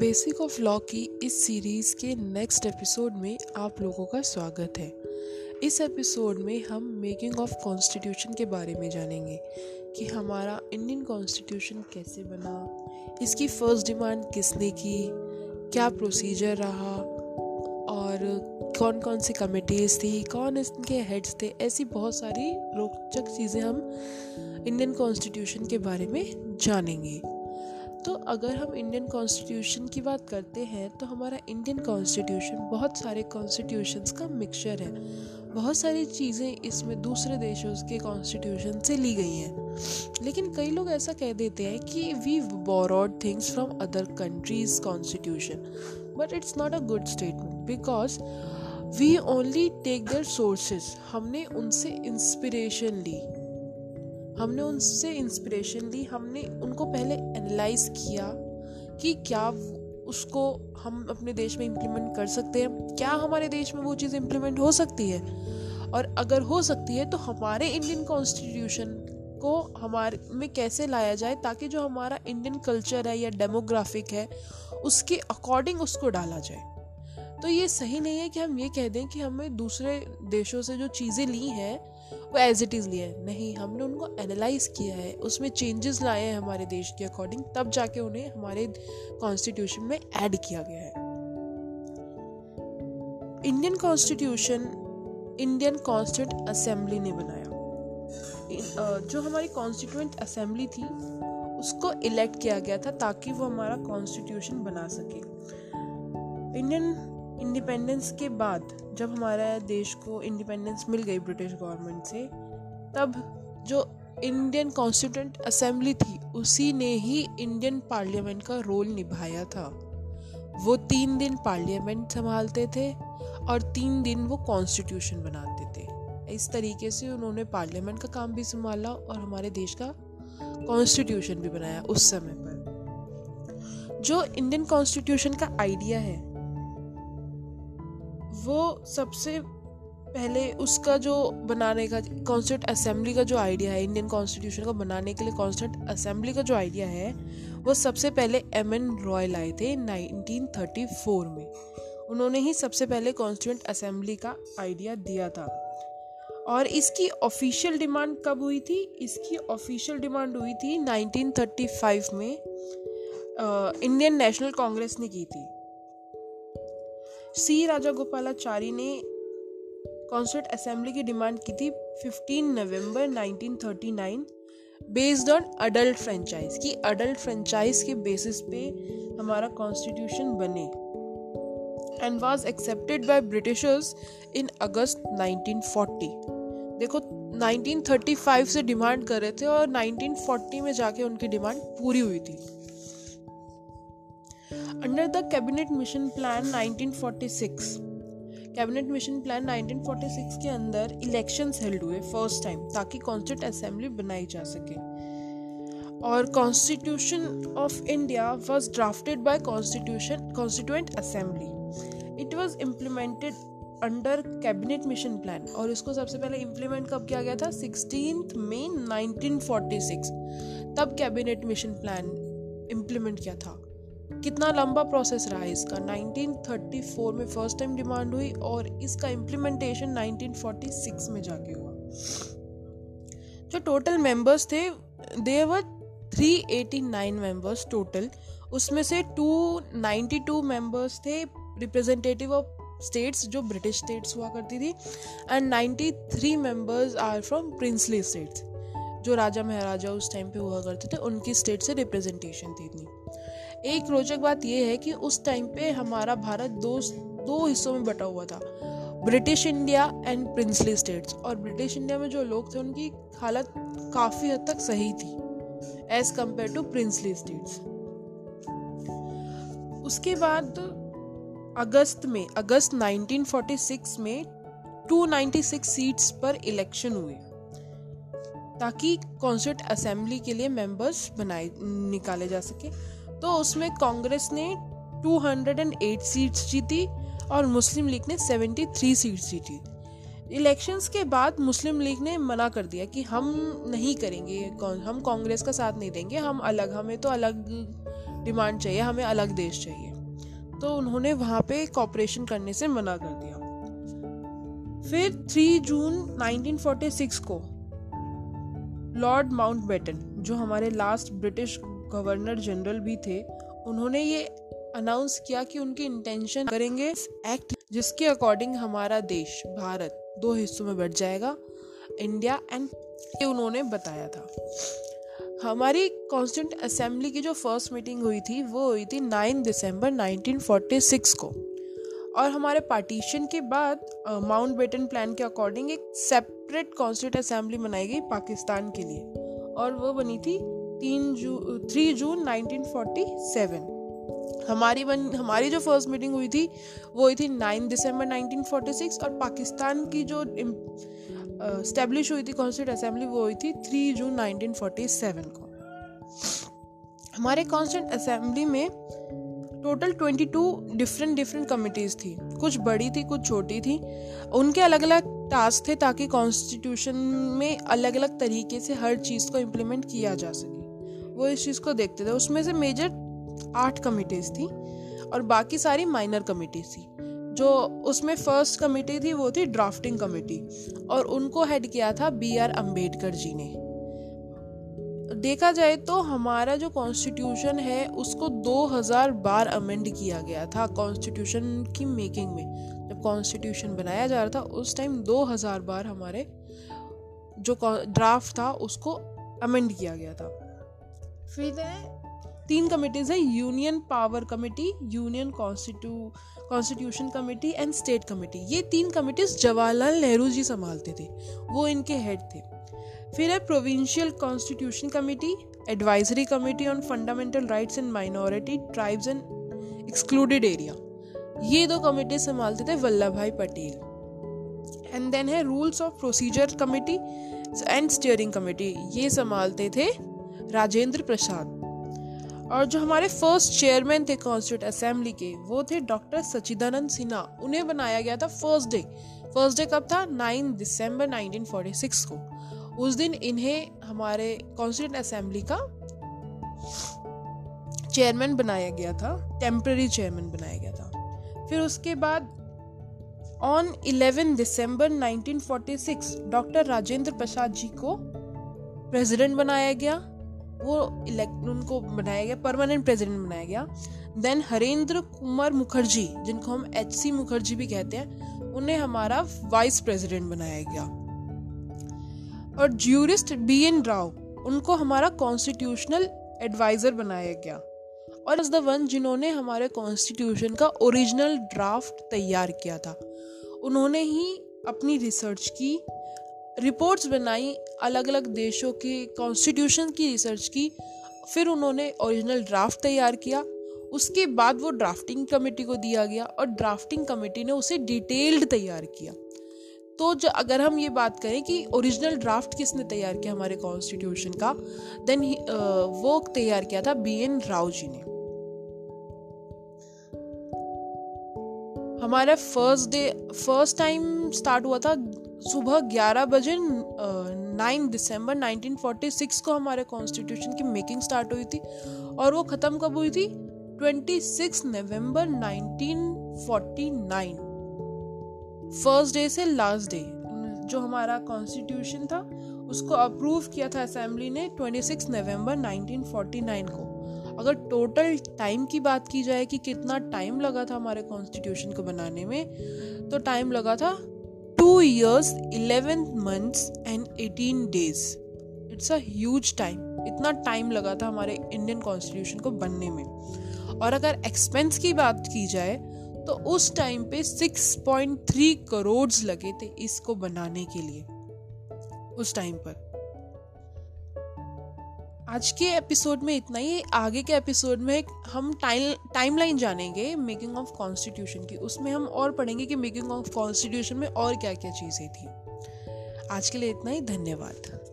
Basic of law की इस series के नेक्स्ट एपिसोड में आप लोगों का स्वागत है। इस एपिसोड में हम मेकिंग ऑफ़ कॉन्स्टिट्यूशन के बारे में जानेंगे कि हमारा इंडियन कॉन्स्टिट्यूशन कैसे बना, इसकी फ़र्स्ट डिमांड किसने की, क्या प्रोसीजर रहा, और कौन कौन सी कमिटीज़ थी, कौन इसके हेड्स थे, ऐसी बहुत सारी रोचक चीज़ें हम इंडियन कॉन्स्टिट्यूशन के बारे में जानेंगे। तो अगर हम इंडियन कॉन्स्टिट्यूशन की बात करते हैं तो हमारा इंडियन कॉन्स्टिट्यूशन बहुत सारे कॉन्स्टिट्यूशंस का मिक्सचर है। बहुत सारी चीज़ें इसमें दूसरे देशों के कॉन्स्टिट्यूशन से ली गई हैं। लेकिन कई लोग ऐसा कह देते हैं कि we borrowed things from other countries constitution but it's not a good statement because we only take their sources हमने उनसे इंस्पिरेशन ली। हमने उनसे इंस्पिरेशन ली, हमने उनको पहले एनालाइज किया कि क्या उसको हम अपने देश में इम्प्लीमेंट कर सकते हैं। क्या हमारे देश में वो चीज़ इम्प्लीमेंट हो सकती है? और अगर हो सकती है तो हमारे इंडियन कॉन्स्टिट्यूशन को हमारे में कैसे लाया जाए ताकि जो हमारा इंडियन कल्चर है या डेमोग्राफिक है, उसके अकॉर्डिंग उसको डाला जाए। तो ये सही नहीं है कि हम ये कह दें कि हमें दूसरे देशों से जो चीज़ें ली हैं वो एज इट इज़ लिया है। नहीं, हमने उनको एनालाइज किया है। उसमें चेंजेस लाए हैं हमारे देश के अकॉर्डिंग तब जाके उन्हें हमारे कॉन्स्टिट्यूशन में ऐड किया गया है। Indian constitution Indian constituent assembly ने बनाया। जो हमारी कॉन्स्टिट्यूंट असेंबली थी, उसको इलेक्ट किया गया था ताकि वो हमारा कॉन्स्टिट्यूशन बना सके। इंडियन इंडिपेंडेंस के बाद जब हमारा देश को इंडिपेंडेंस मिल गई ब्रिटिश गवर्नमेंट से, तब जो इंडियन कॉन्स्टिट्यूंट असेंबली थी, उसी ने ही इंडियन पार्लियामेंट का रोल निभाया था। वो तीन दिन पार्लियामेंट संभालते थे और तीन दिन वो कॉन्स्टिट्यूशन बनाते थे। इस तरीके से उन्होंने पार्लियामेंट का काम भी संभाला और हमारे देश का कॉन्स्टिट्यूशन भी बनाया उस समय पर। जो इंडियन कॉन्स्टिट्यूशन का आइडिया है वो सबसे पहले उसका जो बनाने का कॉन्स्टिट्यूट असेंबली का जो आइडिया है इंडियन कॉन्स्टिट्यूशन को बनाने के लिए कॉन्स्टिट्यूट असेंबली का जो आइडिया है, वो सबसे पहले एम एन रॉय लाए थे 1934 में। उन्होंने ही सबसे पहले कॉन्स्टिट्यूंट असेंबली का आइडिया दिया था। और इसकी ऑफिशियल डिमांड कब हुई थी? इसकी ऑफिशियल डिमांड हुई थी 1935 में इंडियन नेशनल कांग्रेस ने की थी। सी राजा गोपालाचारी ने कॉन्स्टिट्यूट असेंबली की डिमांड की थी 15 नवंबर 1939 बेस्ड ऑन अडल्ट फ्रेंचाइज की अडल्ट फ्रेंचाइज के बेसिस पे हमारा कॉन्स्टिट्यूशन बने and was accepted by britishers in August 1940 देखो 1935 से डिमांड कर रहे थे और 1940 में जाके उनकी डिमांड पूरी हुई थी। Under the cabinet mission plan 1946 cabinet mission plan 1946 के अंदर इलेक्शंस हेल्ड हुए फ़र्स्ट टाइम ताकि कॉन्स्टिट्यूट असेंबली बनाई जा सके। और constitution of India was drafted by constitution constituent assembly it was implemented under cabinet mission plan और इसको सबसे पहले इम्प्लीमेंट कब किया गया था? सिक्सटीन मई 1946 तब कैबिनेट मिशन प्लान इम्प्लीमेंट किया था। कितना लंबा प्रोसेस रहा है इसका 1934 में फ़र्स्ट टाइम डिमांड हुई और इसका इम्प्लीमेंटेशन 1946 में जाके हुआ। जो टोटल मेंबर्स थे दे वर 389 मेंबर्स टोटल उसमें से 292 मेंबर्स थे रिप्रेजेंटेटिव ऑफ़ स्टेट्स जो ब्रिटिश स्टेट्स हुआ करती थी। And 93 members are from princely states जो राजा महाराजा उस टाइम पे हुआ करते थे, उनकी स्टेट से रिप्रेजेंटेशन थी इतनी। एक रोचक बात यह है कि उस टाइम पे हमारा भारत दो दो हिस्सों में बटा हुआ था। British India and princely states और ब्रिटिश इंडिया में जो लोग थे, उनकी हालत काफ़ी हद तक सही थी as compare to princely states उसके बाद अगस्त में, अगस्त 1946 में 296 सीट्स पर इलेक्शन हुए, ताकि कॉन्स्टिट्यूट असेंबली के लिए मेंबर्स बनाए, निकाले जा सके। तो उसमें कांग्रेस ने 208 सीट्स जीती और मुस्लिम लीग ने 73 सीट्स जीती। इलेक्शंस के बाद मुस्लिम लीग ने मना कर दिया कि हम नहीं करेंगे, हम कांग्रेस का साथ नहीं देंगे, हम अलग, हमें तो अलग डिमांड चाहिए, हमें अलग देश चाहिए। तो उन्होंने वहाँ पे कॉपरेशन करने से मना कर दिया। फिर 3 जून 1946 को लॉर्ड माउंट बेटन जो हमारे लास्ट ब्रिटिश गवर्नर जनरल भी थे, उन्होंने ये अनाउंस किया कि उनके इंटेंशन करेंगे एक्ट जिसके अकॉर्डिंग हमारा देश, भारत, दो हिस्सों में बढ़ जाएगा इंडिया एंड ये उन्होंने बताया था। हमारी कॉन्स्टिट्यूंट असेंबली की जो फ़र्स्ट मीटिंग हुई थी, वो हुई थी 9 दिसंबर 1946 को। और हमारे पार्टीशन के बाद माउंट बेटन प्लान के अकॉर्डिंग एक सेपरेट कॉन्स्टिट्यूंट असेंबली बनाई गई पाकिस्तान के लिए। और वो बनी थी तीन जू थ्री जून 1947 हमारी वन, हमारी जो फ़र्स्ट मीटिंग हुई थी, वो हुई थी नाइन दिसंबर 1946 और पाकिस्तान की जो स्टैब्लिश हुई थी कॉन्स्टिट्यूट असेंबली वो हुई थी थ्री जून 1947 को। हमारे कॉन्स्टिट्यूट असेंबली में टोटल 22 डिफरेंट डिफरेंट कमिटीज़ थी। कुछ बड़ी थी, कुछ छोटी थी। उनके अलग अलग टास्क थे ताकि कॉन्स्टिट्यूशन में अलग अलग तरीके से हर चीज़ को इम्प्लीमेंट किया जा सके। वो इस चीज़ को देखते थे। उसमें से मेजर आठ कमिटीज़ थी और बाकी सारी माइनर कमिटीज़ थी। जो उसमें फ़र्स्ट कमेटी थी, वो थी ड्राफ्टिंग कमेटी और उनको हेड किया था बी आर अंबेडकर जी ने। देखा जाए तो हमारा जो कॉन्स्टिट्यूशन है, उसको 2000 बार अमेंड किया गया था कॉन्स्टिट्यूशन की मेकिंग में। जब कॉन्स्टिट्यूशन बनाया जा रहा था, उस टाइम 2000 बार हमारे जो ड्राफ्ट था, उसको अमेंड किया गया था। फिर है, तीन कमिटीज है union power committee union कॉन्स्टिट्यू constitution committee and state committee ये तीन कमिटीज जवाहरलाल नेहरू जी संभालते थे। वो इनके हेड थे। फिर है provincial constitution committee advisory committee on fundamental rights and minority tribes and excluded area ये दो कमेटी संभालते थे वल्लभ भाई पटेल। एंड देन है rules of procedure committee and steering committee ये संभालते थे राजेंद्र प्रसाद और जो हमारे फ़र्स्ट चेयरमैन थे कॉन्स्टिट्यूट असेंबली के, वो थे डॉक्टर सचिदानंद सिन्हा। उन्हें बनाया गया था फ़र्स्ट डे फ़र्स्ट डे कब था? 9 दिसंबर 1946 को। उस दिन इन्हें हमारे कॉन्स्टिट्यूट असेंबली का चेयरमैन बनाया गया था। टेम्पररी चेयरमैन बनाया गया था। फिर उसके बाद on 11 December 1946 doctor Rajendra Prasad ji को प्रेसिडेंट बनाया गया। वो इलेक्ट उनको बनाया गया परमानेंट प्रेसिडेंट बनाया गया। देन हरेंद्र कुमार मुखर्जी जिनको हम एच सी मुखर्जी भी कहते हैं, उन्हें हमारा वाइस प्रेसिडेंट बनाया गया। और ज्यूरिस्ट बी एन राव उनको हमारा कॉन्स्टिट्यूशनल एडवाइजर बनाया गया। और इज़ द वन जिन्होंने हमारे कॉन्स्टिट्यूशन का ओरिजिनल ड्राफ्ट तैयार किया था। उन्होंने ही अपनी रिसर्च की रिपोर्ट्स बनाई अलग अलग देशों के कॉन्स्टिट्यूशन की रिसर्च की, फिर उन्होंने ओरिजिनल ड्राफ्ट तैयार किया। उसके बाद वो ड्राफ्टिंग कमेटी को दिया गया और ड्राफ्टिंग कमेटी ने उसे डिटेल्ड तैयार किया। तो जो, अगर हम ये बात करें कि ओरिजिनल ड्राफ्ट किसने तैयार किया हमारे कॉन्स्टिट्यूशन का देन वो तैयार किया था बी एन राव जी ने। हमारा first day first time start हुआ था सुबह 11 बजे नाइन दिसंबर 1946 को हमारे कॉन्स्टिट्यूशन की मेकिंग स्टार्ट हुई थी और वो ख़त्म कब हुई थी? 26 नवंबर 1949 फ़र्स्ट डे से लास्ट डे जो हमारा कॉन्स्टिट्यूशन था, उसको अप्रूव किया था असेंबली ने 26 नवंबर 1949 को। अगर टोटल टाइम की बात की जाए कि कितना टाइम लगा था हमारे कॉन्स्टिट्यूशन को बनाने में तो टाइम लगा था two years eleven months and eighteen days it's a huge time इतना टाइम लगा था हमारे इंडियन कॉन्स्टिट्यूशन को बनने में। और अगर एक्सपेंस की बात की जाए तो उस टाइम पे 6.3 करोड़ लगे थे इसको बनाने के लिए। उस टाइम पर। आज के एपिसोड में इतना ही। आगे के एपिसोड में हम टाइम टाइमलाइन जानेंगे मेकिंग ऑफ़ कॉन्स्टिट्यूशन की। उसमें हम और पढ़ेंगे कि मेकिंग ऑफ़ कॉन्स्टिट्यूशन में और क्या क्या चीज़ें थी। आज के लिए इतना ही। धन्यवाद।